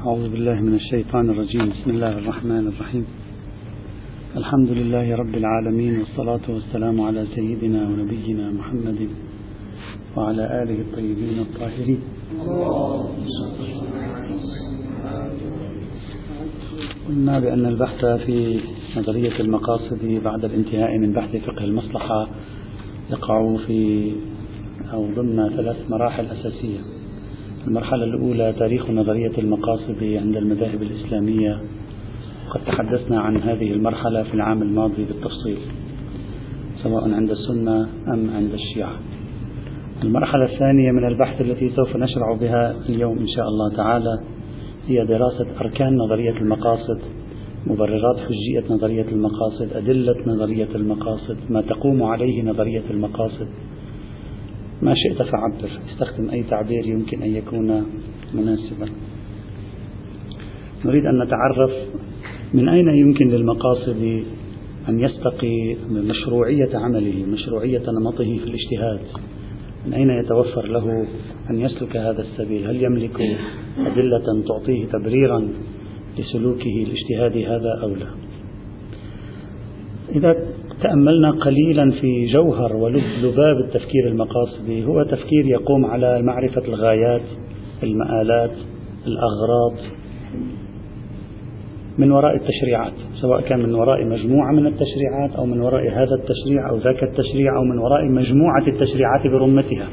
أعوذ بالله من الشيطان الرجيم. بسم الله الرحمن الرحيم. الحمد لله رب العالمين والصلاة والسلام على سيدنا ونبينا محمد وعلى آله الطيبين الطاهرين. قلنا بأن البحث في نظرية المقاصد بعد الانتهاء من بحث فقه المصلحة يقع في أو ضمن ثلاث مراحل أساسية. المرحلة الأولى تاريخ نظرية المقاصد عند المذاهب الإسلامية. قد تحدثنا عن هذه المرحلة في العام الماضي بالتفصيل سواء عند السنة أم عند الشيعة. المرحلة الثانية من البحث التي سوف نشرع بها اليوم إن شاء الله تعالى هي دراسة أركان نظرية المقاصد مبررات حجية نظرية المقاصد أدلة نظرية المقاصد ما تقوم عليه نظرية المقاصد. ما شئت فعبر استخدم أي تعبير يمكن أن يكون مناسبا. نريد أن نتعرف من أين يمكن للمقاصد أن يستقي مشروعية عمله مشروعية نمطه في الاجتهاد؟ من أين يتوفر له أن يسلك هذا السبيل؟ هل يملك أدلة تعطيه تبريرا لسلوكه الاجتهادي هذا أو لا؟ إذا تأملنا قليلا في جوهر ولب لباب التفكير المقاصدي. هو تفكير يقوم على معرفة الغايات المآلات الأغراض من وراء التشريعات سواء كان من وراء مجموعة من التشريعات أو من وراء هذا التشريع أو ذاك التشريع أو من وراء مجموعة التشريعات برمتها.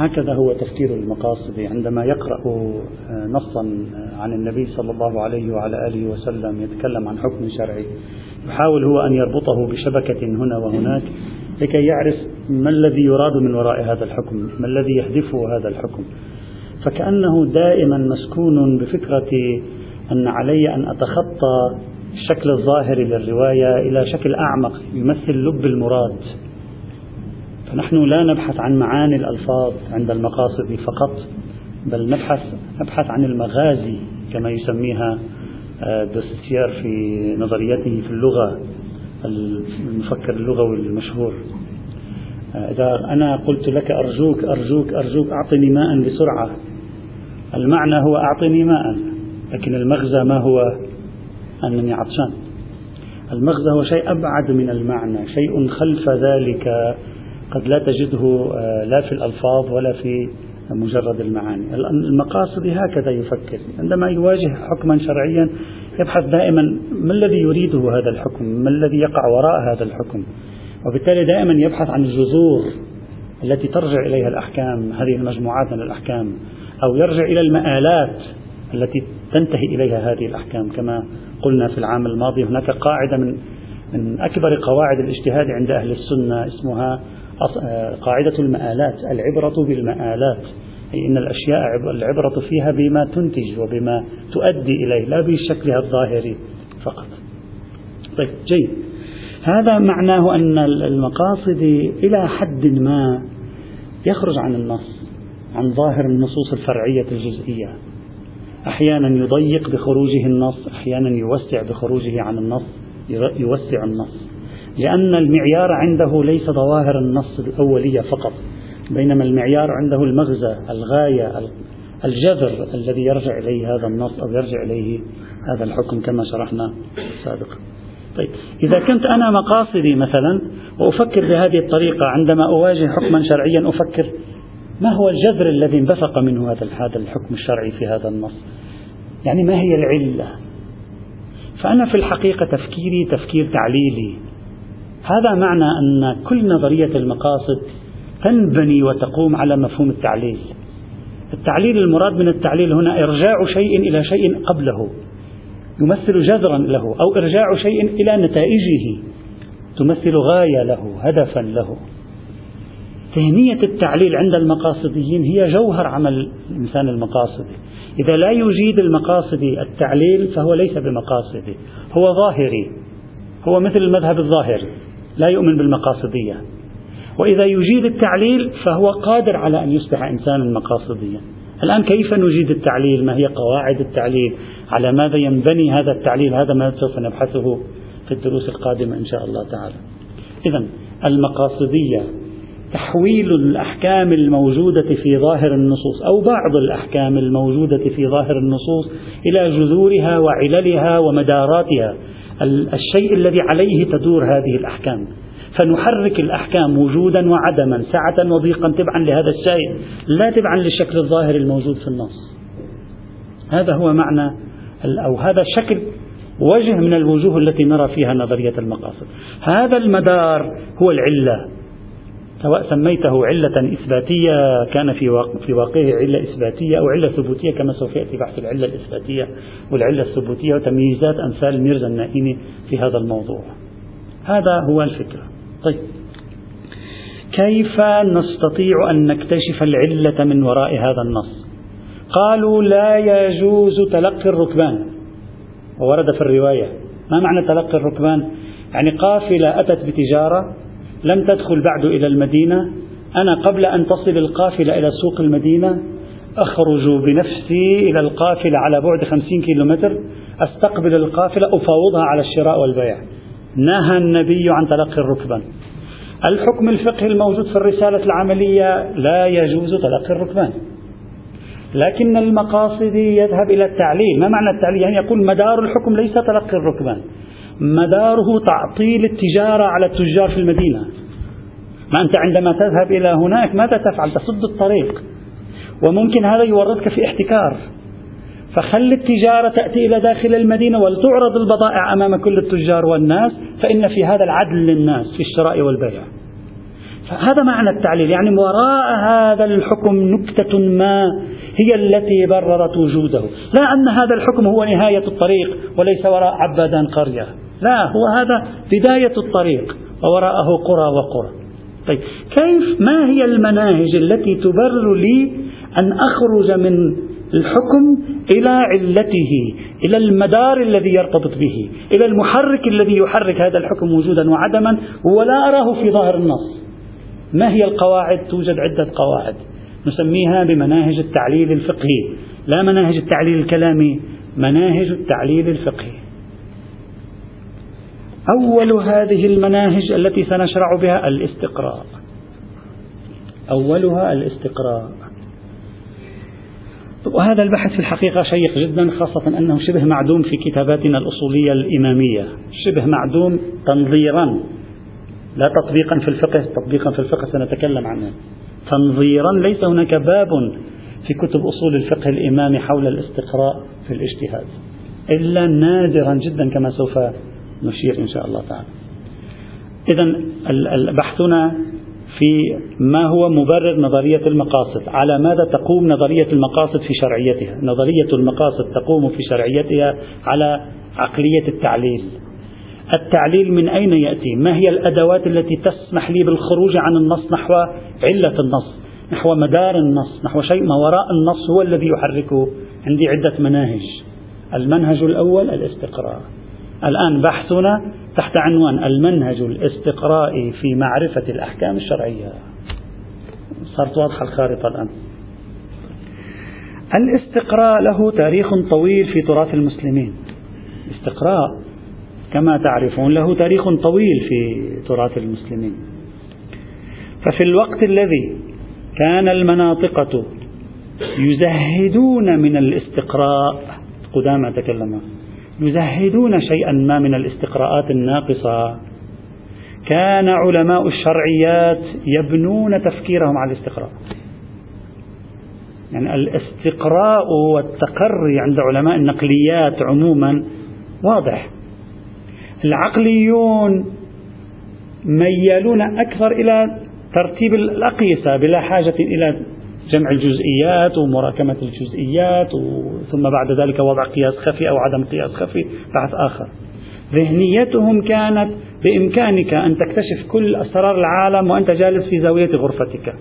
هكذا هو تفكير المقاصد عندما يقرأ آه، نصا آه، عن النبي صلى الله عليه وعلى آله وسلم يتكلم عن حكم شرعي يحاول هو أن يربطه بشبكة هنا وهناك لكي يعرف ما الذي يراد من وراء هذا الحكم ما الذي يهدفه هذا الحكم. فكأنه دائما مسكون بفكرة أن علي أن أتخطى الشكل الظاهري للرواية إلى شكل أعمق يمثل لب المراد. فنحن لا نبحث عن معاني الألفاظ عند المقاصد فقط بل نبحث نبحث عن المغازي كما يسميها آه، دوستير في نظريته في اللغة المفكر اللغوي المشهور. آه، إذا أنا قلت لك أرجوك أرجوك أرجوك أعطني ماء بسرعة المعنى هو أعطني ماء لكن المغزى ما هو؟ أنني عطشان. المغزى هو شيء أبعد من المعنى شيء خلف ذلك. قد لا تجده آه، لا في الألفاظ ولا في مجرد المعاني. المقاصد هكذا يفكر. عندما يواجه حكما شرعيا يبحث دائما ما الذي يريده هذا الحكم؟ ما الذي يقع وراء هذا الحكم؟ وبالتالي دائما يبحث عن الجذور التي ترجع إليها الأحكام هذه المجموعات من الأحكام أو يرجع إلى المآلات التي تنتهي إليها هذه الأحكام. كما قلنا في العام الماضي هناك قاعدة من من أكبر قواعد الاجتهاد عند أهل السنة اسمها قاعدة المآلات العبرة بالمآلات. أي أن الأشياء العبرة فيها بما تنتج وبما تؤدي إليه لا بشكلها الظاهري فقط. طيب جيد. هذا معناه أن المقاصد إلى حد ما يخرج عن النص عن ظاهر النصوص الفرعية الجزئية. أحيانا يضيق بخروجه النص أحيانا يوسع بخروجه عن النص يوسع النص. لأن المعيار عنده ليس ظواهر النص الأولية فقط بينما المعيار عنده المغزى الغاية الجذر الذي يرجع إليه هذا النص أو يرجع إليه هذا الحكم كما شرحنا سابقا. طيب إذا كنت أنا مقاصدي مثلا وأفكر بهذه الطريقة عندما أواجه حكما شرعيا أفكر ما هو الجذر الذي انبثق منه هذا هذا الحكم الشرعي في هذا النص؟ يعني ما هي العلة؟ فأنا في الحقيقة تفكيري تفكير تعليلي. هذا معنى أن كل نظرية المقاصد تنبني وتقوم على مفهوم التعليل. التعليل المراد من التعليل هنا إرجاع شيء إلى شيء قبله يمثل جذرا له أو إرجاع شيء إلى نتائجه تمثل غاية له هدفا له. فهمية التعليل عند المقاصديين هي جوهر عمل الإنسان المقاصدي. إذا لا يجيد المقاصدي التعليل فهو ليس بمقاصدي هو ظاهري هو مثل المذهب الظاهري. لا يؤمن بالمقاصدية. وإذا يجيد التعليل فهو قادر على أن يصبح إنسانا مقاصديا. الآن كيف نجيد التعليل؟ ما هي قواعد التعليل؟ على ماذا ينبني هذا التعليل؟ هذا ما سوف نبحثه في الدروس القادمة إن شاء الله تعالى. إذا المقاصدية تحويل الأحكام الموجودة في ظاهر النصوص أو بعض الأحكام الموجودة في ظاهر النصوص إلى جذورها وعللها ومداراتها. الشيء الذي عليه تدور هذه الأحكام. فنحرك الأحكام وجودا وعدما سعة وضيقا تبعا لهذا الشيء لا تبعا للشكل الظاهر الموجود في النص. هذا هو معنى أو هذا شكل وجه من الوجوه التي نرى فيها نظرية المقاصد. هذا المدار هو العلة. سواء سميته علة إثباتية كان في في واقعه علة إثباتية أو علة ثبوتية كما سوف يأتي بحث العلة الإثباتية والعلة الثبوتية وتمييزات أمثال ميرزا النائمي في هذا الموضوع. هذا هو الفكرة. طيب. كيف نستطيع أن نكتشف العلة من وراء هذا النص؟ قالوا لا يجوز تلقي الركبان. وورد في الرواية. ما معنى تلقي الركبان؟ يعني قافلة أتت بتجارة لم تدخل بعد إلى المدينة. أنا قبل أن تصل القافلة إلى سوق المدينة أخرج بنفسي إلى القافلة على بعد خمسين كيلومتر أستقبل القافلة أفاوضها على الشراء والبيع. نهى النبي عن تلقي الركبان الحكم الفقهي الموجود في الرسالة العملية؟ لا يجوز تلقي الركبان لكن المقاصدي يذهب إلى التعليل. ما معنى التعليل؟ يعني يقول مدار الحكم ليس تلقي الركبان مداره تعطيل التجارة على التجار في المدينة. ما أنت عندما تذهب إلى هناك ماذا تفعل؟ تسد الطريق. وممكن هذا يورطك في احتكار. فخل التجارة تأتي إلى داخل المدينة ولتعرض البضائع أمام كل التجار والناس فإن في هذا العدل للناس في الشراء والبيع. فهذا معنى التعليل. يعني وراء هذا الحكم نكتة ما هي التي بررت وجوده. لا أن هذا الحكم هو نهاية الطريق وليس وراء عبادان قرية. لا هو هذا بداية الطريق ووراءه قرى وقرى. طيب كيف ما هي المناهج التي تبرر لي أن أخرج من الحكم إلى علته إلى المدار الذي يرتبط به إلى المحرك الذي يحرك هذا الحكم وجودا وعدما ولا أراه في ظاهر النص؟ ما هي القواعد؟ توجد عدة قواعد. نسميها بمناهج التعليل الفقهي. لا مناهج التعليل الكلامي مناهج التعليل الفقهي. أول هذه المناهج التي سنشرع بها الاستقراء. أولها الاستقراء. وهذا البحث في الحقيقة شيق جدا خاصة أنه شبه معدوم في كتاباتنا الأصولية الإمامية. شبه معدوم تنظيرا لا تطبيقا في الفقه تطبيقا في الفقه سنتكلم عنه. تنظيرا ليس هناك باب في كتب أصول الفقه الإمامي حول الاستقراء في الاجتهاد. إلا نادرا جدا كما سوف نشير إن شاء الله تعالى. إذا بحثنا في ما هو مبرر نظرية المقاصد على ماذا تقوم نظرية المقاصد في شرعيتها؟ نظرية المقاصد تقوم في شرعيتها على عقلية التعليل. التعليل من أين يأتي؟ ما هي الأدوات التي تسمح لي بالخروج عن النص نحو علة النص نحو مدار النص نحو شيء؟ ما وراء النص هو الذي يحركه. عندي عدة مناهج. المنهج الأول الاستقراء الآن بحثنا تحت عنوان المنهج الاستقرائي في معرفة الأحكام الشرعية. صارت واضحة الخارطة الآن. الاستقراء له تاريخ طويل في تراث المسلمين. استقراء كما تعرفون له تاريخ طويل في تراث المسلمين. ففي الوقت الذي كان المناطقة يزهدون من الاستقراء قدامى تكلم. يزهدون شيئا ما من الاستقراءات الناقصة. كان علماء الشرعيات يبنون تفكيرهم على الاستقراء. يعني الاستقراء والتقري عند علماء النقليات عموما واضح. العقليون ميالون أكثر إلى ترتيب الأقيسة بلا حاجة إلى جمع الجزئيات ومراكمة الجزئيات ثم بعد ذلك وضع قياس خفي أو عدم قياس خفي بحث آخر. ذهنيتهم كانت بإمكانك أن تكتشف كل أسرار العالم وأنت جالس في زاوية غرفتك.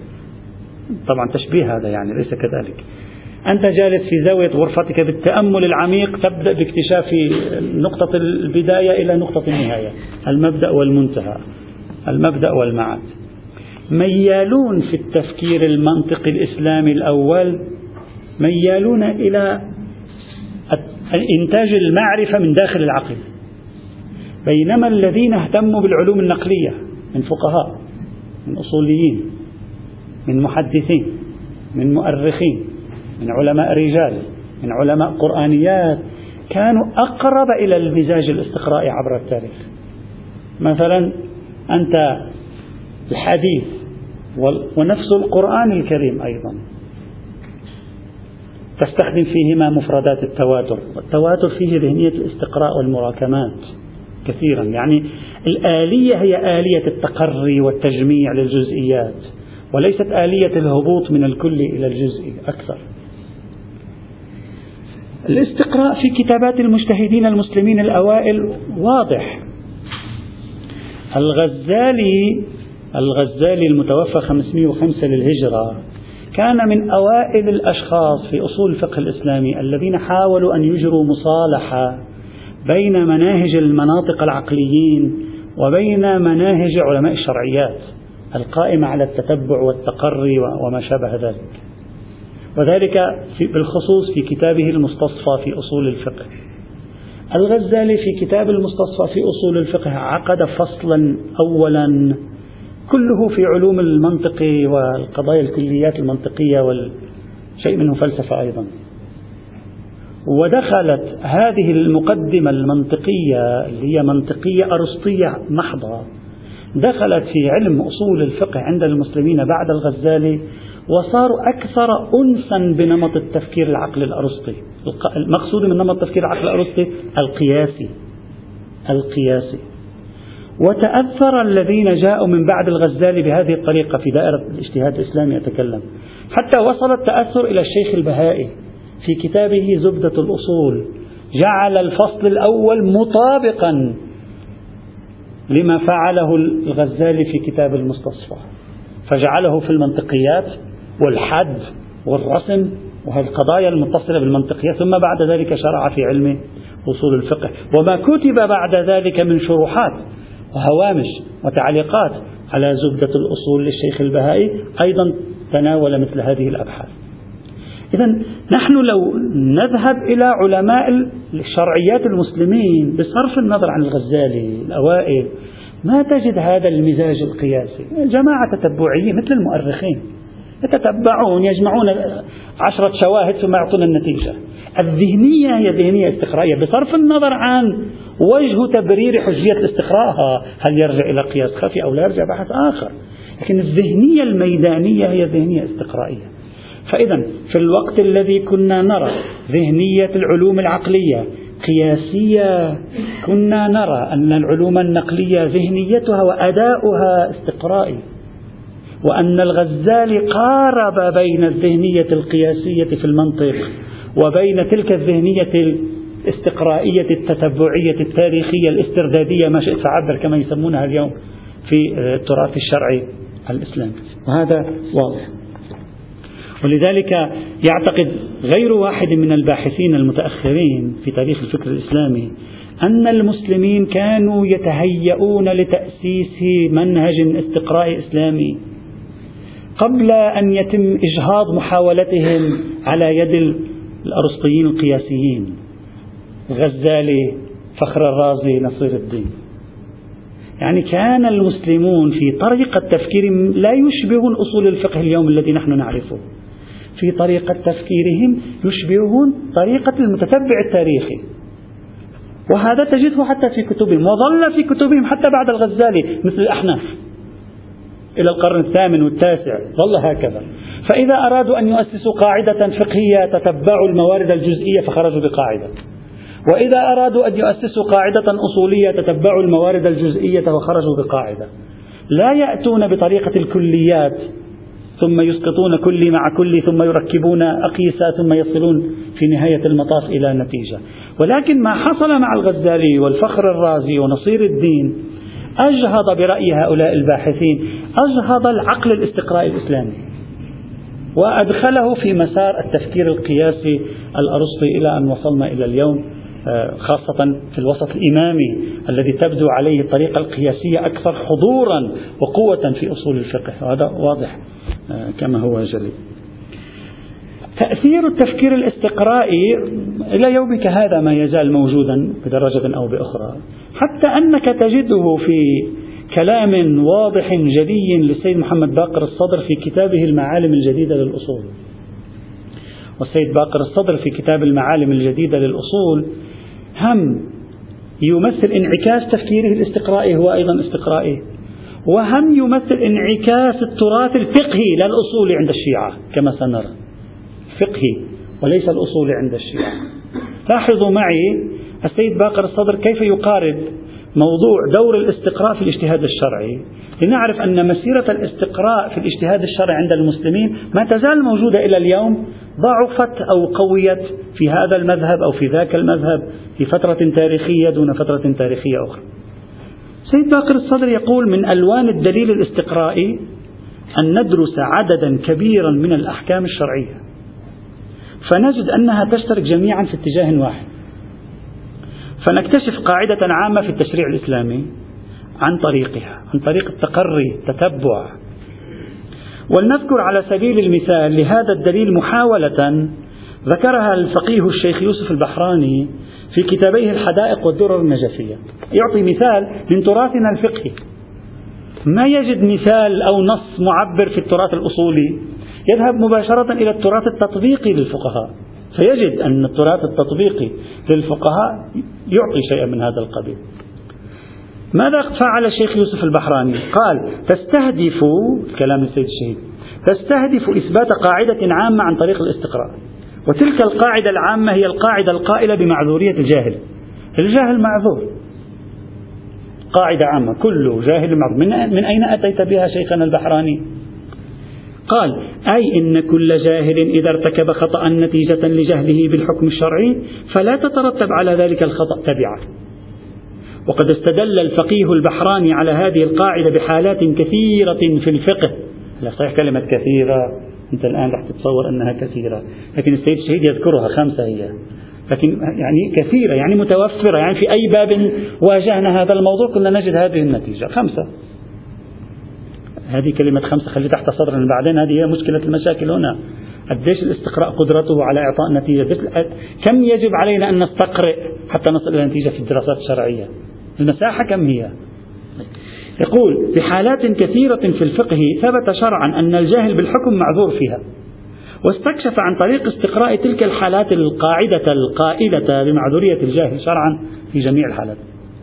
طبعا تشبيه هذا يعني ليس كذلك. أنت جالس في زاوية غرفتك بالتأمل العميق تبدأ باكتشاف نقطة البداية إلى نقطة النهاية. المبدأ والمنتهى. المبدأ والمعاد. ميالون في التفكير المنطقي الإسلامي الأول ميالون إلى إنتاج المعرفة من داخل العقل. بينما الذين اهتموا بالعلوم النقلية من فقهاء من أصوليين من محدثين من مؤرخين من علماء رجال من علماء قرآنيات كانوا أقرب إلى المزاج الاستقرائي عبر التاريخ. مثلا أنت الحديث ونفس القرآن الكريم أيضا. تستخدم فيهما مفردات التواتر والتواتر فيه ذهنية الاستقراء والمراكمات كثيرا. يعني الآلية هي آلية التقري والتجميع للجزئيات وليست آلية الهبوط من الكل إلى الجزء أكثر الاستقراء في كتابات المجتهدين المسلمين الأوائل واضح. الغزالي الغزالي المتوفى 505 للهجرة كان من أوائل الأشخاص في أصول الفقه الإسلامي الذين حاولوا أن يجروا مصالحة بين مناهج المناطق العقليين وبين مناهج علماء الشرعيات القائمة على التتبع والتقري وما شابه ذلك. وذلك في بالخصوص في كتابه المستصفى في أصول الفقه. الغزالي في كتاب المستصفى في أصول الفقه عقد فصلا أولا كله في علوم المنطق والقضايا الكليات المنطقية والشيء منه فلسفة أيضا. ودخلت هذه المقدمة المنطقية اللي هي منطقية أرسطية محضة دخلت في علم أصول الفقه عند المسلمين بعد الغزالي وصاروا أكثر أنسا بنمط التفكير العقل الأرسطي. المقصود من نمط التفكير العقل الأرسطي القياسي. القياسي. وتأثر الذين جاءوا من بعد الغزالي بهذه الطريقة في دائرة الاجتهاد الإسلامي أتكلم. حتى وصل التأثر إلى الشيخ البهائي في كتابه زبدة الأصول. جعل الفصل الأول مطابقا لما فعله الغزالي في كتاب المستصفى. فجعله في المنطقيات والحد والرسم وهذه القضايا المتصلة بالمنطقيات ثم بعد ذلك شرع في علم أصول الفقه. وما كتب بعد ذلك من شروحات وهوامش وتعليقات على زبدة الأصول للشيخ البهائي أيضا تناول مثل هذه الأبحاث. إذا نحن لو نذهب إلى علماء الشرعيات المسلمين بصرف النظر عن الغزالي الأوائل ما تجد هذا المزاج القياسي؟ جماعة تتبعية مثل المؤرخين. يتتبعون يجمعون عشرة شواهد ثم يعطون النتيجة. الذهنية هي ذهنية استقرائية بصرف النظر عن وجه تبرير حجية الاستقراء هل يرجع إلى قياس خفي أو لا يرجع؟ بحث آخر. لكن الذهنية الميدانية هي ذهنية استقرائية. فإذا في الوقت الذي كنا نرى ذهنية العلوم العقلية قياسية كنا نرى أن العلوم النقلية ذهنيتها وأداؤها استقرائي وأن الغزالي قارب بين الذهنية القياسية في المنطق وبين تلك الذهنية الاستقرائية التتبعية التاريخية الاستردادية ما شئت فعبر كما يسمونها اليوم في التراث الشرعي الإسلامي. وهذا واضح. ولذلك يعتقد غير واحد من الباحثين المتأخرين في تاريخ الفكر الإسلامي أن المسلمين كانوا يتهيئون لتأسيس منهج استقراء إسلامي قبل أن يتم إجهاض محاولتهم على يد الأرسطيين القياسيين. غزالي فخر الرازي نصير الدين. يعني كان المسلمون في طريقة تفكيرهم لا يشبهون أصول الفقه اليوم الذي نحن نعرفه. في طريقة تفكيرهم يشبهون طريقة المتتبع التاريخي. وهذا تجده حتى في كتبهم وظل في كتبهم حتى بعد الغزالي مثل الأحناف. إلى القرن الثامن والتاسع ظل هكذا. فإذا أرادوا أن يؤسسوا قاعدة فقهية تتبع الموارد الجزئية فخرجوا بقاعدة. وإذا أرادوا أن يؤسسوا قاعدة أصولية تتبع الموارد الجزئية وخرجوا بقاعدة. لا يأتون بطريقة الكليات ثم يسقطون كل مع كل ثم يركبون أقيسة ثم يصلون في نهاية المطاف إلى نتيجة. ولكن ما حصل مع الغزالي والفخر الرازي ونصير الدين أجهض برأي هؤلاء الباحثين أجهض العقل الاستقرائي الإسلامي. وأدخله في مسار التفكير القياسي الأرسطي إلى أن وصلنا إلى اليوم. خاصة في الوسط الإمامي الذي تبدو عليه الطريقة القياسية أكثر حضورا وقوة في أصول الفقه. وهذا واضح آه، كما هو جلي. تأثير التفكير الاستقرائي إلى يومك هذا ما يزال موجودا بدرجة أو بأخرى. حتى أنك تجده في كلام واضح جلي للسيد محمد باقر الصدر في كتابه المعالم الجديدة للأصول. والسيد باقر الصدر في كتاب المعالم الجديدة للأصول هم يمثل انعكاس تفكيره الاستقرائي هو أيضا استقرائي. وهم يمثل انعكاس التراث الفقهي لا الأصولي عند الشيعة كما سنرى. فقهي وليس الأصولي عند الشيعة. لاحظوا معي السيد باقر الصدر كيف يقارب موضوع دور الاستقراء في الاجتهاد الشرعي. لنعرف أن مسيرة الاستقراء في الاجتهاد الشرعي عند المسلمين ما تزال موجودة إلى اليوم ضعفت أو قويت في هذا المذهب أو في ذاك المذهب في فترة تاريخية دون فترة تاريخية أخرى. سيد باقر الصدر يقول من ألوان الدليل الاستقرائي أن ندرس عددا كبيرا من الأحكام الشرعية فنجد أنها تشترك جميعا في اتجاه واحد. فنكتشف قاعدة عامة في التشريع الإسلامي عن طريقها عن طريق التقري التتبع. ولنذكر على سبيل المثال لهذا الدليل محاولة ذكرها الفقيه الشيخ يوسف البحراني في كتابيه الحدائق والدرر النجفية. يعطي مثال من تراثنا الفقهي. ما يجد مثال أو نص معبر في التراث الأصولي يذهب مباشرة إلى التراث التطبيقي للفقهاء. فيجد أن التراث التطبيقي للفقهاء يعطي شيئا من هذا القبيل. ماذا فعل الشيخ يوسف البحراني؟ قال تستهدف كلام السيد الشهيد تستهدف إثبات قاعدة عامة عن طريق الاستقراء وتلك القاعدة العامة هي القاعدة القائلة بمعذورية الجاهل. الجاهل معذور. قاعدة عامة كل جاهل معذور. من, أين أتيت بها شيخنا البحراني؟ قال أي إن كل جاهل إذا ارتكب خطأ نتيجة لجهله بالحكم الشرعي فلا تترتب على ذلك الخطأ تبعة وقد استدل الفقيه البحراني على هذه القاعدة بحالات كثيرة في الفقه. لا صحيح كلمة كثيرة. أنت الآن رح تتصور أنها كثيرة. لكن السيد الشهيد يذكرها خمسة هي. لكن يعني كثيرة يعني متوفرة. يعني في أي باب واجهنا هذا الموضوع كنا نجد هذه النتيجة. خمسة. هذه كلمة خمسة خلي تحت صدرنا بعدين هذه هي مشكلة المشاكل هنا. قديش الاستقراء قدرته على إعطاء نتيجة؟ كم يجب علينا أن نستقرئ حتى نصل إلى نتيجة في الدراسات الشرعية؟ المساحة كم هي؟ يقول في حالات كثيرة في الفقه ثبت شرعا أن الجاهل بالحكم معذور فيها واستكشف عن طريق استقراء تلك الحالات القاعدة القائلة بمعذورية الجاهل شرعا في جميع الحالات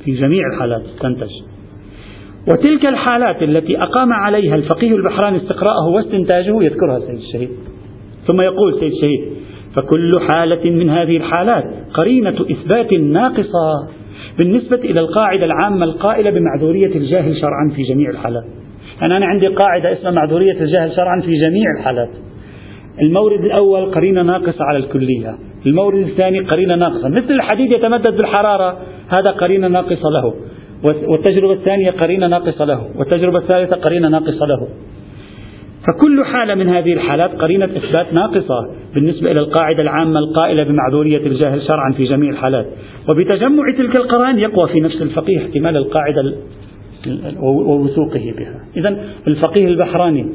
في جميع الحالات تنتج. وتلك الحالات التي أقام عليها الفقيه البحراني استقراءه واستنتاجه يذكرها السيد الشهيد. ثم يقول السيد الشهيد فكل حالة من هذه الحالات قرينة إثبات ناقصة بالنسبة إلى القاعدة العامة القائلة بمعذورية الجاهل شرعا في جميع الحالات. يعني أنا عندي قاعدة اسمها معذورية الجاهل شرعا في جميع الحالات. المورد الأول قرينة ناقصة على الكلية. المورد الثاني قرينة ناقصة. مثل الحديد يتمدد بالحرارة هذا قرينة ناقصة له. والتجربة الثانية قرينة ناقصة له والتجربة الثالثة قرينة ناقصة له. فكل حالة من هذه الحالات قرينة إثبات ناقصة بالنسبة إلى القاعدة العامة القائلة بمعذورية الجاهل شرعا في جميع الحالات. وبتجمع تلك القرائن يقوى في نفس الفقيه احتمال القاعدة ووثوقه بها. إذا الفقيه البحراني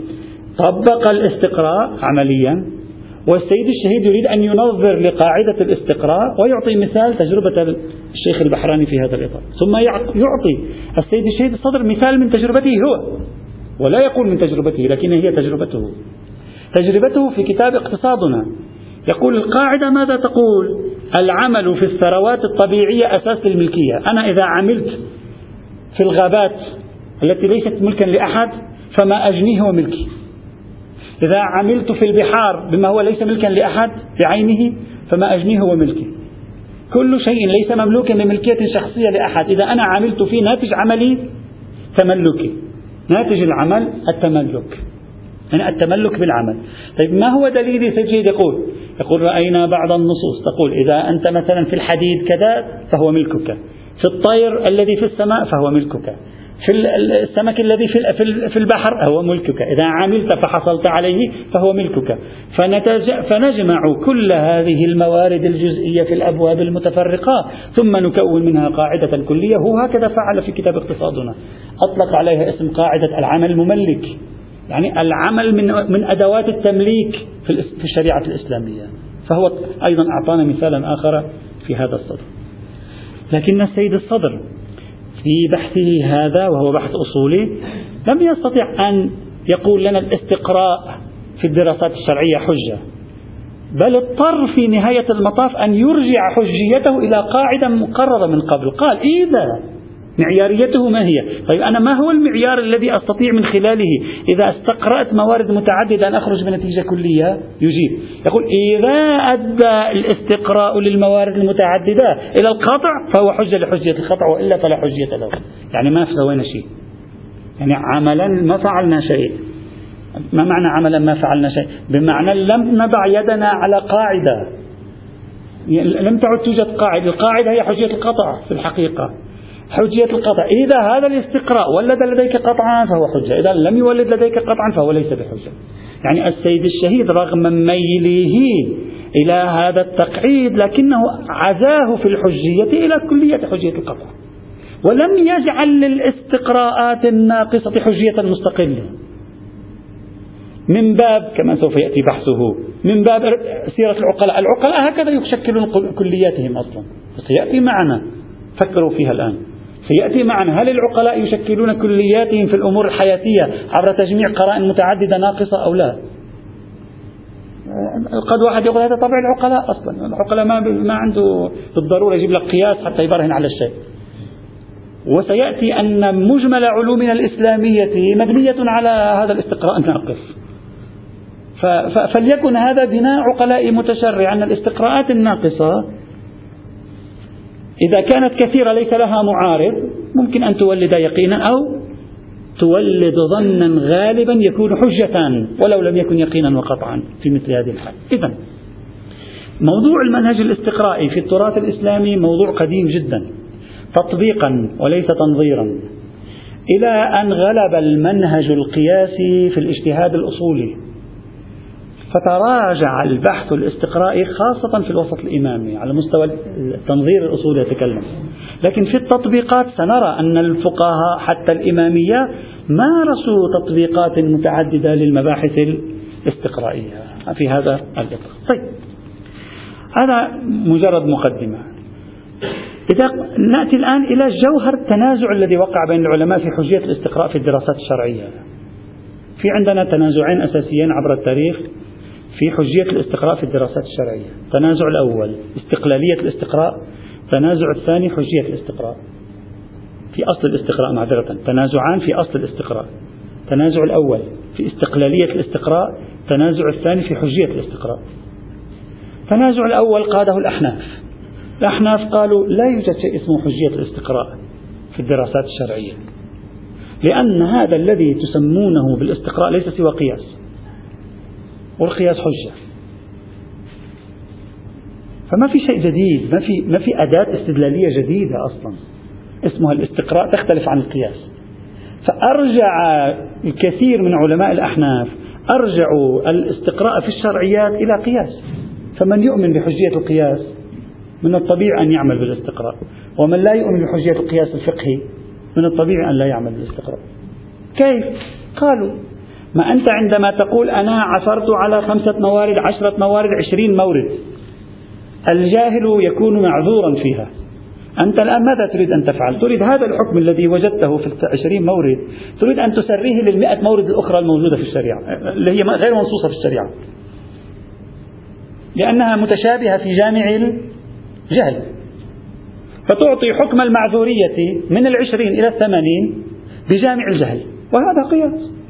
طبق الاستقراء عمليا والسيد الشهيد يريد أن ينظر لقاعدة الاستقراء ويعطي مثال تجربة الشيخ البحراني في هذا الإطار. ثم يعطي السيد الشهيد الصدر مثال من تجربته هو ولا يقول من تجربته لكن هي تجربته. تجربته في كتاب اقتصادنا. يقول القاعدة ماذا تقول؟ العمل في الثروات الطبيعية أساس للملكية أنا إذا عملت في الغابات التي ليست ملكا لأحد فما أجنيه هو ملكي. إذا عملت في البحار بما هو ليس ملكا لأحد بعينه فما أجنيه هو ملكي. كل شيء ليس مملوكا بملكية شخصية لأحد. إذا أنا عملت فيه ناتج عملي تملكي. ناتج العمل التملك. يعني التملك بالعمل. طيب ما هو دليلي سيد يقول؟ يقول رأينا بعض النصوص. تقول إذا أنت مثلا في الحديد كذا فهو ملكك. في الطير الذي في السماء فهو ملكك. في السمك الذي في في البحر هو ملكك، إذا عملت فحصلت عليه فهو ملكك، فنجمع كل هذه الموارد الجزئية في الأبواب المتفرقة ثم نكون منها قاعدة كلية، هو هكذا فعل في كتاب اقتصادنا، أطلق عليها اسم قاعدة العمل المملك، يعني العمل من من أدوات التمليك في الشريعة الإسلامية، فهو أيضا أعطانا مثالا آخر في هذا الصدر. لكن السيد الصدر في بحثه هذا وهو بحث أصولي لم يستطع أن يقول لنا الاستقراء في الدراسات الشرعية حجة بل اضطر في نهاية المطاف أن يرجع حجيته إلى قاعدة مقررة من قبل قال إذا معياريته ما هي؟ طيب أنا ما هو المعيار الذي أستطيع من خلاله؟ إذا استقرأت موارد متعددة أن أخرج بنتيجة كلية. يجيب. يقول إذا أدى الاستقراء للموارد المتعددة إلى القطع فهو حجة لحجية القطع وإلا فلا حجية له. يعني ما سوينا شيء. يعني عملا ما فعلنا شيء. ما معنى عملا ما فعلنا شيء؟ بمعنى لم نضع يدنا على قاعدة. لم تعد توجد قاعدة. القاعدة هي حجية القطع في الحقيقة. حجية القطع. إذا هذا الاستقراء ولد لديك قطعا فهو حجة. إذا لم يولد لديك قطعا فهو ليس بحجة. يعني السيد الشهيد رغم ميله إلى هذا التقعيد لكنه عزاه في الحجية إلى كلية حجية القطع. ولم يجعل للاستقراءات الناقصة حجية مستقلة من باب كما سوف يأتي بحثه من باب سيرة العقلاء. العقلاء هكذا يشكلون كلياتهم أصلا. سيأتي معنا. فكروا فيها الآن. سيأتي معنا هل العقلاء يشكلون كلياتهم في الأمور الحياتية عبر تجميع قرائن متعددة ناقصة أو لا؟ قد واحد يقول هذا طبع العقلاء أصلا. العقلاء ما, ما عنده بالضرورة يجيب لك قياس حتى يبرهن على الشيء. وسيأتي أن مجمل علومنا الإسلامية مبنية على هذا الاستقراء الناقص. فليكن هذا بناء عقلاء متشرع أن الاستقراءات الناقصة إذا كانت كثيرة ليس لها معارض ممكن أن تولد يقينا أو تولد ظنا غالبا يكون حجة ولو لم يكن يقينا وقطعا في مثل هذه الحال. إذا موضوع المنهج الاستقرائي في التراث الإسلامي موضوع قديم جدا تطبيقا وليس تنظيرا. إلى أن غلب المنهج القياسي في الاجتهاد الأصولي. فتراجع البحث الاستقرائي خاصة في الوسط الإمامي على مستوى التنظير الأصولي يتكلم. لكن في التطبيقات سنرى أن الفقهاء حتى الإمامية مارسوا تطبيقات متعددة للمباحث الاستقرائية. في هذا الإطار طيب. هذا مجرد مقدمة. إذا نأتي الآن إلى جوهر التنازع الذي وقع بين العلماء في حجية الاستقراء في الدراسات الشرعية. في عندنا تنازعين أساسيين عبر التاريخ. في حجية الاستقراء في الدراسات الشرعية. التنازع الأول استقلالية الاستقراء. التنازع الثاني حجية الاستقراء. في أصل الاستقراء معذرة. تنازعان في أصل الاستقراء. التنازع الأول في استقلالية الاستقراء التنازع الثاني في حجية الاستقراء. التنازع الأول قاده الأحناف. الأحناف قالوا لا يوجد شيء اسمه حجية الاستقراء في الدراسات الشرعية لأن هذا الذي تسمونه بالاستقراء ليس سوى قياس. والقياس حجة. فما في شيء جديد ما في ما في أداة استدلالية جديدة أصلا. اسمها الاستقراء تختلف عن القياس. فأرجع الكثير من علماء الأحناف أرجعوا الاستقراء في الشرعيات إلى قياس. فمن يؤمن بحجية القياس من الطبيعي أن يعمل بالاستقراء. ومن لا يؤمن بحجية القياس الفقهي من الطبيعي أن لا يعمل بالاستقراء. كيف؟ قالوا ما أنت عندما تقول أنا عثرت على خمسة موارد عشرة موارد عشرين مورد. الجاهل يكون معذورا فيها. أنت الآن ماذا تريد أن تفعل؟ تريد هذا الحكم الذي وجدته في العشرين مورد. تريد أن تسريه للمئة مورد الأخرى الموجودة في الشريعة اللي هي غير منصوصة في الشريعة. لأنها متشابهة في جامع الجهل. فتعطي حكم المعذورية من العشرين إلى الثمانين بجامع الجهل. وهذا قياس.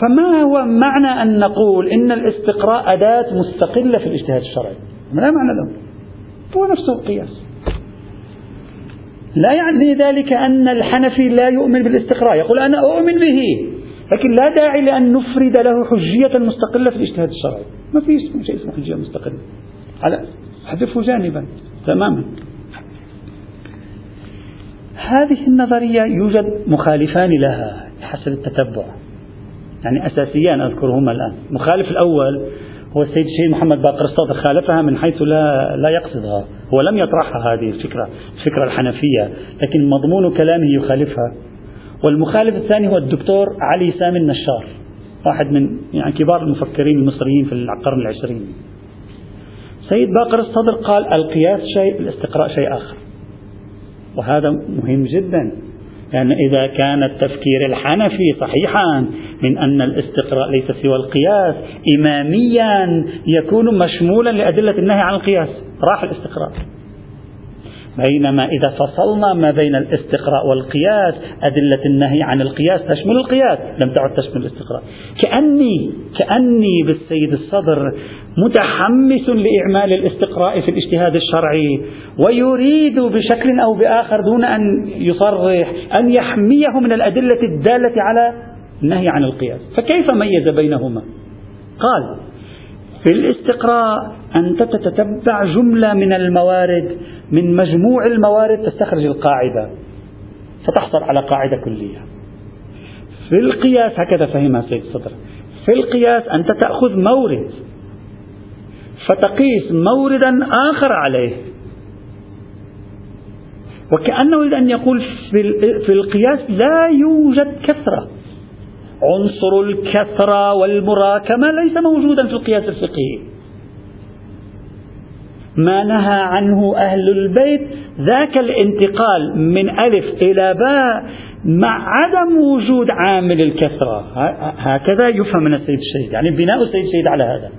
فما هو معنى أن نقول إن الاستقراء أداة مستقلة في الاجتهاد الشرعي؟ ما معنى له. هو نفسه القياس. لا يعني ذلك أن الحنفي لا يؤمن بالاستقراء. يقول أنا أؤمن به لكن لا داعي لأن نفرد له حجية مستقلة في الاجتهاد الشرعي. ما في شيء اسمه حجية مستقلة. على حذفه جانبا تماما. هذه النظرية يوجد مخالفان لها حسب التتبع. يعني أساسيان أذكرهما الآن. المخالف الأول هو السيد الشهيد محمد باقر الصدر خالفها من حيث لا لا يقصدها. هو لم يطرحها هذه الفكرة الفكرة الحنفية لكن مضمون كلامه يخالفها. والمخالف الثاني هو الدكتور علي سامي النشار واحد من يعني كبار المفكرين المصريين في القرن العشرين. سيد باقر الصدر قال القياس شيء الاستقراء شيء آخر. وهذا مهم جدا. لأن إذا كان التفكير الحنفي صحيحا من أن الاستقراء ليس سوى القياس إماميا يكون مشمولا لأدلة النهي عن القياس راح الاستقراء. بينما إذا فصلنا ما بين الاستقراء والقياس أدلة النهي عن القياس تشمل القياس لم تعد تشمل الاستقراء. كأني كأني بالسيد الصدر متحمس لإعمال الاستقراء في الاجتهاد الشرعي ويريد بشكل أو بآخر دون أن يصرح أن يحميه من الأدلة الدالة على النهي عن القياس. فكيف ميز بينهما؟ قال في الاستقراء أنت تتتبع جملة من الموارد من مجموع الموارد تستخرج القاعدة فتحصل على قاعدة كلية. في القياس هكذا فهمها سيد الصدر في القياس أنت تأخذ مورد فتقيس موردا آخر عليه. وكأنه يريد أن يقول في القياس لا يوجد كثرة. عنصر الكثرة والمراكمة ليس موجودا في القياس الفقهي. ما نهى عنه أهل البيت. ذاك الانتقال من ألف إلى باء مع عدم وجود عامل الكثرة. هكذا يفهم من السيد الشهيد. يعني بناء السيد الشهيد على هذا.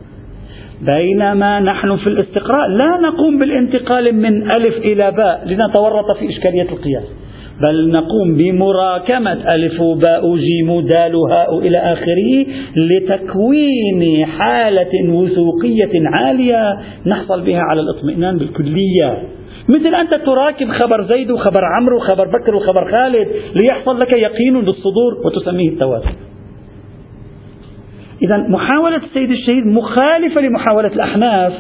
بينما نحن في الاستقراء لا نقوم بالانتقال من ألف إلى باء لنتورط في إشكالية القياس. بل نقوم بمراكمة ألف باء جيم دال هاء إلى آخره لتكوين حالة وثوقية عالية نحصل بها على الاطمئنان بالكلية. مثل أنت تراكب خبر زيد وخبر عمرو وخبر بكر وخبر خالد ليحصل لك يقين بالصدور وتسميه التواتر إذا محاولة السيد الشهيد مخالفة لمحاولة الأحناف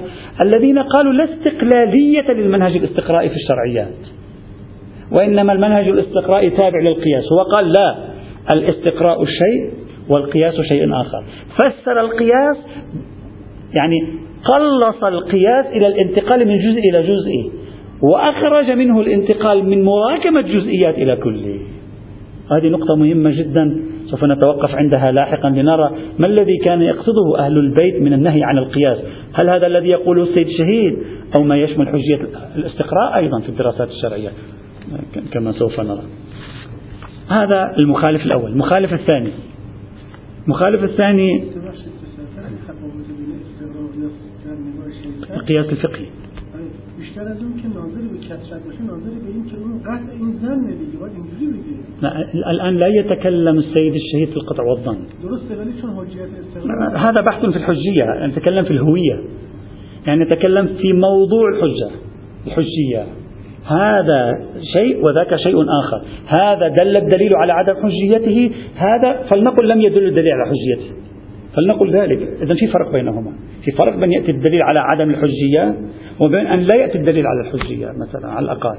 الذين قالوا لا استقلالية للمنهج الاستقرائي في الشرعيات. وإنما المنهج الاستقرائي تابع للقياس. هو قال لا الاستقراء شيء والقياس شيء آخر. فسر القياس يعني قلص القياس إلى الانتقال من جزء إلى جزء وأخرج منه الانتقال من مراكمة جزئيات إلى كله. هذه نقطة مهمة جدا سوف نتوقف عندها لاحقا لنرى ما الذي كان يقصده أهل البيت من النهي عن القياس. هل هذا الذي يقوله السيد شهيد أو ما يشمل حجية الاستقراء أيضا في الدراسات الشرعية؟ كما سوف نرى. هذا المخالف الأول. المخالف الثاني. المخالف الثاني القياس الفقهي. الآن لا يتكلم السيد الشهيد في القطع والظن هذا بحث في الحجية. نتكلم في الهوية. يعني نتكلم في موضوع الحجة. الحجية. هذا شيء وذاك شيء آخر. هذا دل الدليل على عدم حجيته. هذا فلنقل لم يدل الدليل على حجيته. فلنقل ذلك. إذا في فرق بينهما. في فرق بين يأتي الدليل على عدم الحجية وبين أن لا يأتي الدليل على الحجية مثلا على الأقل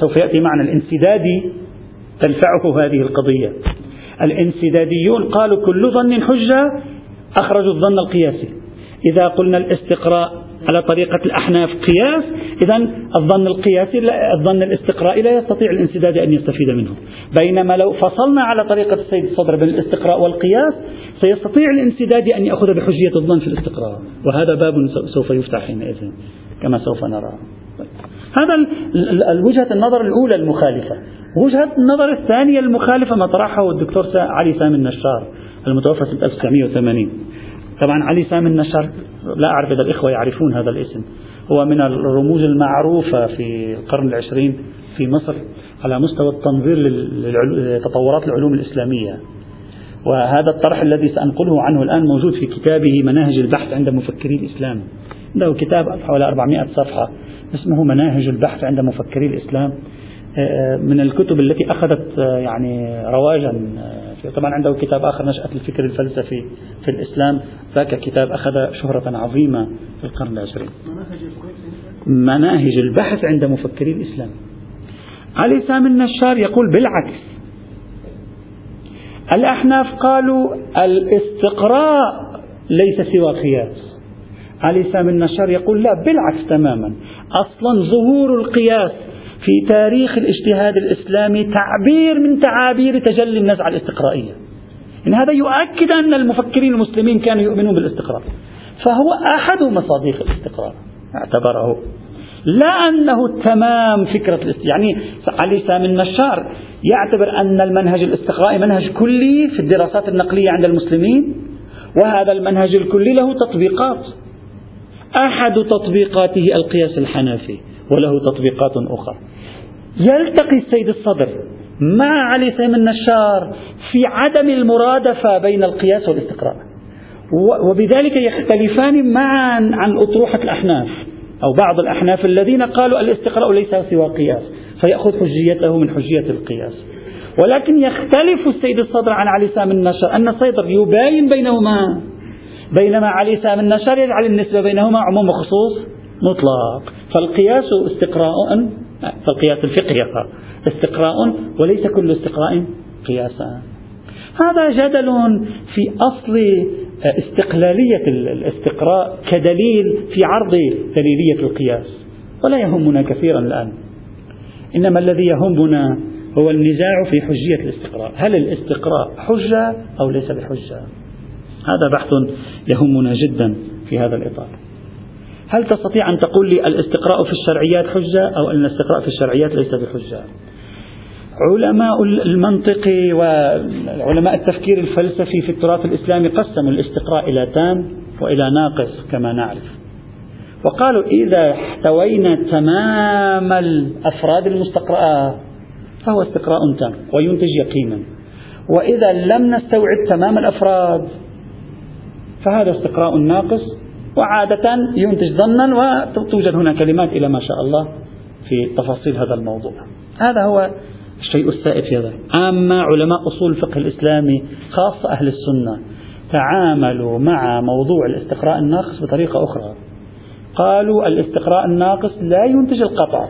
سوف يأتي معنى الانسدادي تنفعه هذه القضية. الانسداديون قالوا كل ظن حجة أخرجوا الظن القياسي. إذا قلنا الاستقراء على طريقة الأحناف قياس إذا الظن القياسي الظن الاستقرائي لا يستطيع الانسداد أن يستفيد منه. بينما لو فصلنا على طريقة السيد الصدر بين الاستقراء والقياس سيستطيع الانسداد أن يأخذ بحجية الظن في الاستقراء. وهذا باب سوف يفتح حينئذ كما سوف نرى. هذا الوجهة النظر الأولى المخالفة. وجهة النظر الثانية المخالفة ما طرحه الدكتور علي سامي النشار المتوفى سنة 1980 طبعا علي سامي النشار لا أعرف إذا الإخوة يعرفون هذا الاسم. هو من الرموز المعروفة في القرن العشرين في مصر على مستوى التنظير لتطورات العلوم الإسلامية. وهذا الطرح الذي سأنقله عنه الآن موجود في كتابه مناهج البحث عند مفكري الإسلام. عنده كتاب حوالي 400 صفحة اسمه مناهج البحث عند مفكري الإسلام. من الكتب التي أخذت يعني رواجا طبعا عنده كتاب آخر نشأة الفكر الفلسفي في الإسلام. ذاك كتاب أخذ شهرة عظيمة في القرن العشرين. مناهج البحث عند مفكري الإسلام. علي سامي النشار يقول بالعكس. الأحناف قالوا الاستقراء ليس سوى قياس. علي سامي النشار يقول لا بالعكس تماما. أصلا ظهور القياس في تاريخ الاجتهاد الإسلامي تعبير من تعابير تجلي النزعة الاستقرائية. إن هذا يؤكد أن المفكرين المسلمين كانوا يؤمنون بالاستقرار. فهو أحد مصادق الاستقرار اعتبره. لا أنه تمام فكرة يعني علي سامي النشار يعتبر أن المنهج الاستقرائي منهج كلي في الدراسات النقلية عند المسلمين وهذا المنهج الكلي له تطبيقات. أحد تطبيقاته القياس الحنفي. وله تطبيقات أخرى. يلتقي السيد الصدر مع علي سامي النشار في عدم المرادفة بين القياس والاستقراء وبذلك يختلفان معا عن أطروحة الأحناف أو بعض الأحناف الذين قالوا الاستقراء ليس سوى قياس فيأخذ حجيته من حجية القياس. ولكن يختلف السيد الصدر عن علي سامي النشار أن الصدر يباين بينهما بينما علي سامي النشار يجعل النسبة بينهما عموم وخصوص مطلق. فالقياس استقراء فالقياس الفقهي استقراء وليس كل استقراء قياسا. هذا جدل في أصل استقلالية الاستقراء كدليل في عرض دليلية القياس. ولا يهمنا كثيرا الآن. إنما الذي يهمنا هو النزاع في حجية الاستقراء. هل الاستقراء حجة أو ليس بحجة؟ هذا بحث يهمنا جدا في هذا الإطار. هل تستطيع أن تقول لي الاستقراء في الشرعيات حجة أو أن الاستقراء في الشرعيات ليس بحجة؟ علماء المنطق وعلماء التفكير الفلسفي في التراث الإسلامي قسموا الاستقراء إلى تام وإلى ناقص كما نعرف. وقالوا إذا احتوينا تمام الأفراد المستقرأة فهو استقراء تام وينتج يقينا. وإذا لم نستوعب تمام الأفراد فهذا استقراء ناقص وعادة ينتج ظنا وتوجد هنا كلمات إلى ما شاء الله في تفاصيل هذا الموضوع. هذا هو الشيء السائد في هذا. أما علماء أصول الفقه الإسلامي خاصة أهل السنة تعاملوا مع موضوع الاستقراء الناقص بطريقة أخرى. قالوا الاستقراء الناقص لا ينتج القطع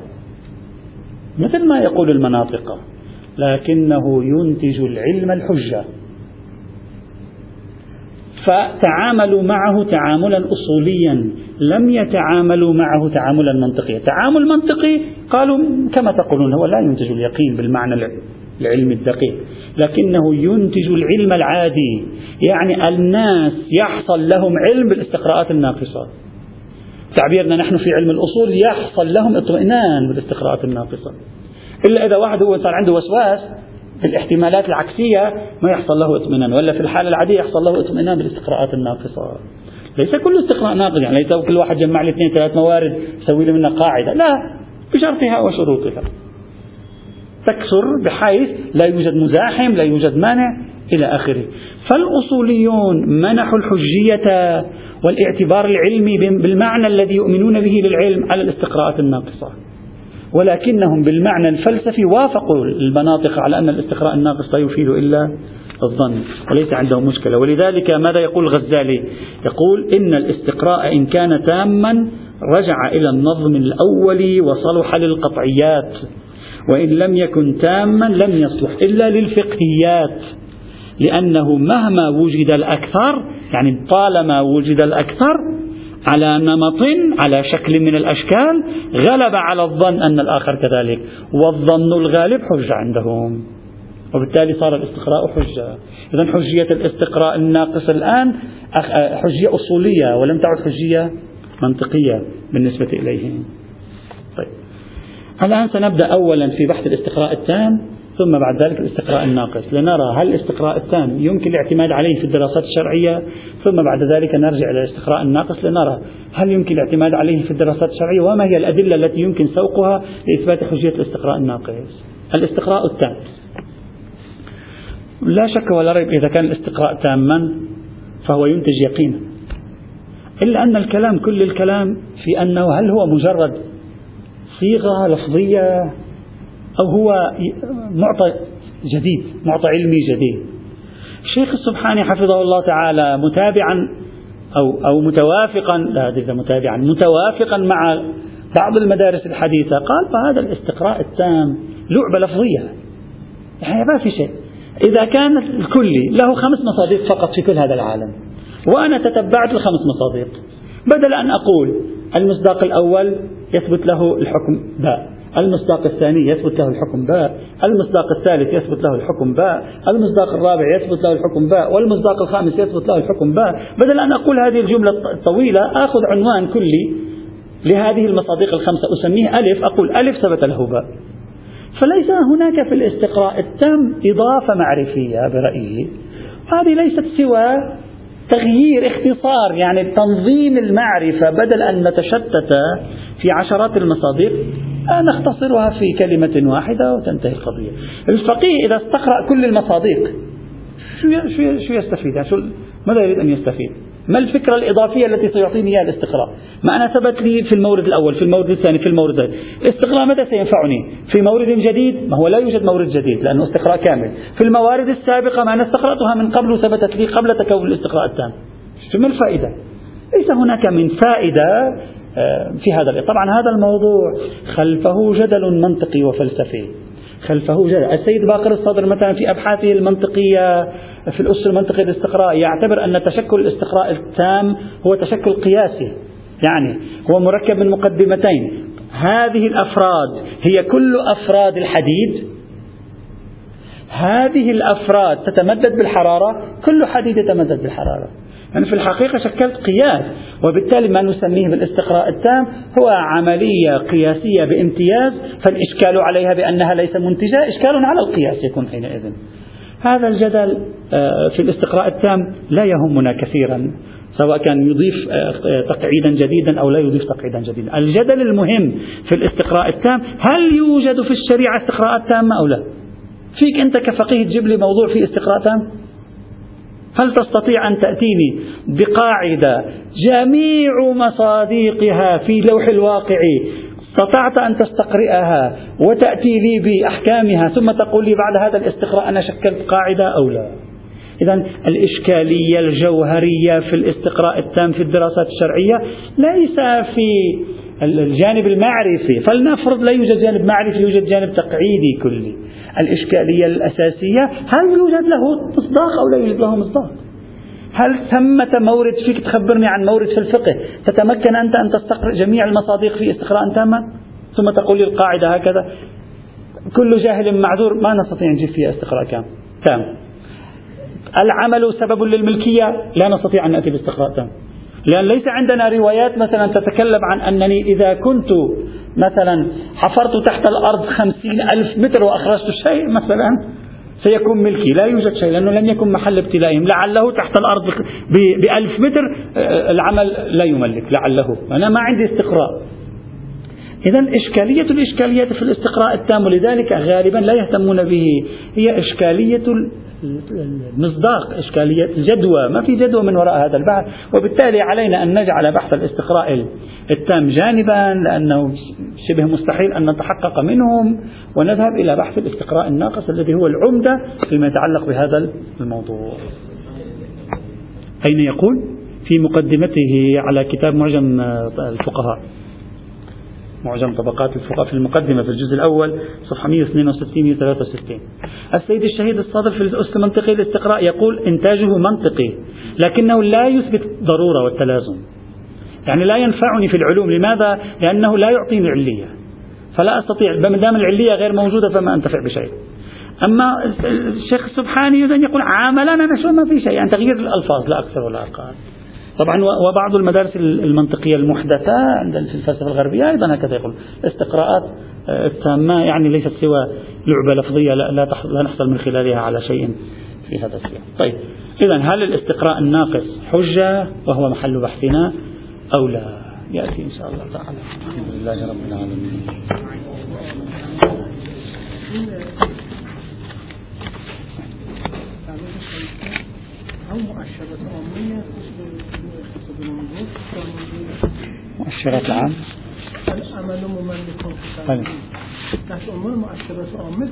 مثل ما يقول المناطق لكنه ينتج العلم الحجة. فتعاملوا معه تعاملا أصوليا لم يتعاملوا معه تعاملا منطقيا. تعامل منطقي قالوا كما تقولون هو لا ينتج اليقين بالمعنى العلمي الدقيق لكنه ينتج العلم العادي. يعني الناس يحصل لهم علم بالاستقراءات الناقصة. تعبيرنا نحن في علم الأصول يحصل لهم اطمئنان بالاستقراءات الناقصة. إلا إذا واحد هو صار عنده وسواس في الاحتمالات العكسية ما يحصل له اطمئنان ولا في الحالة العادية يحصل له اطمئنان بالاستقراءات الناقصة. ليس كل استقراء ناقص يعني ليس كل واحد جمع لي اثنين ثلاث موارد يسوي لي منها قاعدة لا بشرطها وشروطها. تكثر بحيث لا يوجد مزاحم لا يوجد مانع إلى آخره. فالأصوليون منحوا الحجية والاعتبار العلمي بالمعنى الذي يؤمنون به للعلم على الاستقراءات الناقصة. ولكنهم بالمعنى الفلسفي وافقوا المناطق على أن الاستقراء الناقص لا يفيد إلا الظن وليس عندهم مشكلة. ولذلك ماذا يقول الغزالي؟ يقول إن الاستقراء إن كان تاما رجع إلى النظم الأول وصلح للقطعيات وإن لم يكن تاما لم يصلح إلا للفقهيات لأنه مهما وجد الأكثر يعني طالما وجد الأكثر على نمط على شكل من الأشكال غلب على الظن أن الآخر كذلك. والظن الغالب حجة عندهم. وبالتالي صار الاستقراء حجة. إذا حجية الاستقراء الناقص الآن حجية أصولية ولم تعد حجية منطقية بالنسبة إليهم. طيب. الآن سنبدأ أولا في بحث الاستقراء التام. ثم بعد ذلك الاستقراء الناقص. لنرى هل الاستقراء التام يمكن الاعتماد عليه في الدراسات الشرعية؟ ثم بعد ذلك نرجع إلى الاستقراء الناقص لنرى هل يمكن الاعتماد عليه في الدراسات الشرعية؟ وما هي الأدلة التي يمكن سوقها لإثبات حجية الاستقراء الناقص؟ الاستقراء التام. لا شك ولا ريب إذا كان الاستقراء تاما فهو ينتج يقينا. إلا أن الكلام كل الكلام في أنه هل هو مجرد صيغة لفظية أو هو معطى جديد معطى علمي جديد. الشيخ السبحاني حفظه الله تعالى متابعا أو أو متوافقا لا أدري متابعا متوافقا مع بعض المدارس الحديثة. قال فهذا الاستقراء التام لعبة لفظية. يعني ما في شيء. إذا كان الكلي له خمس مصادق فقط في كل هذا العالم وأنا تتبعت الخمس مصادق بدل أن أقول المصداق الأول يثبت له الحكم باء. المصداق الثاني يثبت له الحكم باء المصداق الثالث يثبت له الحكم باء المصداق الرابع يثبت له الحكم باء والمصداق الخامس يثبت له الحكم باء. بدل أن أقول هذه الجملة الطويلة أخذ عنوان كلي لهذه المصادق الخمسة أسميه ألف أقول ألف ثبت له باء. فليس هناك في الاستقراء التام إضافة معرفية برأيي. هذه ليست سوى تغيير اختصار يعني تنظيم المعرفة بدل أن نتشتت في عشرات المصادق نختصرها في كلمة واحدة وتنتهي القضية. الفقيه إذا استقرأ كل المصادق شو شو يستفيد؟ يعني شو ماذا يريد أن يستفيد؟ ما الفكرة الإضافية التي سيعطيني إياها الاستقراء؟ ما أنا ثبت لي في المورد الأول في المورد الثاني في المورد الثاني الاستقراء متى سينفعني؟ في مورد جديد؟ ما هو لا يوجد مورد جديد لأنه استقراء كامل. في الموارد السابقة ما أنا استقرأتها من قبل وثبتت لي قبل تكون الاستقراء التام. ما الفائدة؟ ليس هناك من فائدة في هذا طبعا هذا الموضوع خلفه جدل منطقي وفلسفي. خلفه جدل. السيد باقر الصدر مثلا في أبحاثه المنطقية في الأس المنطقي الاستقراء يعتبر أن تشكل الاستقراء التام هو تشكل قياسي. يعني هو مركب من مقدمتين. هذه الأفراد هي كل أفراد الحديد. هذه الأفراد تتمدد بالحرارة. كل حديد يتمدد بالحرارة. يعني في الحقيقة شكلت قياس وبالتالي ما نسميه بالاستقراء التام هو عملية قياسية بامتياز فالإشكال عليها بأنها ليس منتجة إشكال على القياس يكون حينئذ. هذا الجدل آه، في الاستقراء التام لا يهمنا كثيرا سواء كان يضيف آه، تقعيدا جديدا أو لا يضيف تقعيدا جديدا. الجدل المهم في الاستقراء التام هل يوجد في الشريعة استقراءات تامة أو لا؟ فيك أنت كفقيه تجيب لي موضوع فيه استقراء تام؟ هل تستطيع أن تأتيني بقاعدة جميع مصادقها في لوح الواقع؟ استطعت أن تستقرئها وتأتي لي بأحكامها ثم تقول لي بعد هذا الاستقراء أنا شكلت قاعدة أو لا؟ إذا الإشكالية الجوهرية في الاستقراء التام في الدراسات الشرعية ليس في الجانب المعرفي. فلنفرض لا يوجد جانب معرفي يوجد جانب تقعيدي كلي. الإشكالية الأساسية هل يوجد له مصداق أو لا يوجد له مصداق؟ هل ثمة مورد فيك تخبرني عن مورد في الفقه؟ تتمكن أنت أن تستقرأ جميع المصادق في استقراء تاما ثم تقول لي القاعدة هكذا. كل جاهل معذور ما نستطيع نجيب فيها استقراء كام تام. العمل سبب للملكية؟ لا نستطيع أن نأتي باستقراء تام. لأن ليس عندنا روايات مثلا تتكلم عن أنني إذا كنت مثلا حفرت تحت الأرض خمسين ألف متر وأخرجت شيء مثلا سيكون ملكي. لا يوجد شيء لأنه لم يكن محل ابتلائهم. لعله تحت الأرض بألف متر آه، العمل لا يملك. لعله. أنا ما عندي استقراء. إذا إشكالية الإشكاليات في الاستقراء التام ولذلك غالبا لا يهتمون به هي إشكالية المصداق إشكالية الجدوى ما في جدوى من وراء هذا البحث وبالتالي علينا أن نجعل بحث الاستقراء التام جانبا لأنه شبه مستحيل أن نتحقق منهم ونذهب إلى بحث الاستقراء الناقص الذي هو العمدة فيما يتعلق بهذا الموضوع أين يقول؟ في مقدمته على كتاب معجم الفقهاء معجم طبقات الفقهاء في المقدمة في الجزء الأول صفحة 162 163 السيد الشهيد الصادر في الأس المنطقي الاستقراء يقول إنتاجه منطقي لكنه لا يثبت ضرورة والتلازم. يعني لا ينفعني في العلوم. لماذا؟ لأنه لا يعطيني علية فلا أستطيع ما دام العلية غير موجودة فما أنتفع بشيء. أما الشيخ السبحاني يقول عاملا أنا شو؟ ما في شيء. يعني تغيير الألفاظ لا أكثر ولا أقل. طبعا وبعض المدارس المنطقية المحدثة عند الفلسفة الغربية أيضا هكذا يقول. استقراءات آه، التامة يعني ليست سوى لعبة لفظية لا, لا, نحصل من خلالها على شيء في هذا السياق. طيب. إذا هل الاستقراء الناقص حجة وهو محل بحثنا أو لا؟ يأتي إن شاء الله تعالى. الحمد لله رب العالمين. أو مؤشرات عمومية مؤشرات العام. العمل مملك طيب. تحت عنوان مؤشرات عامة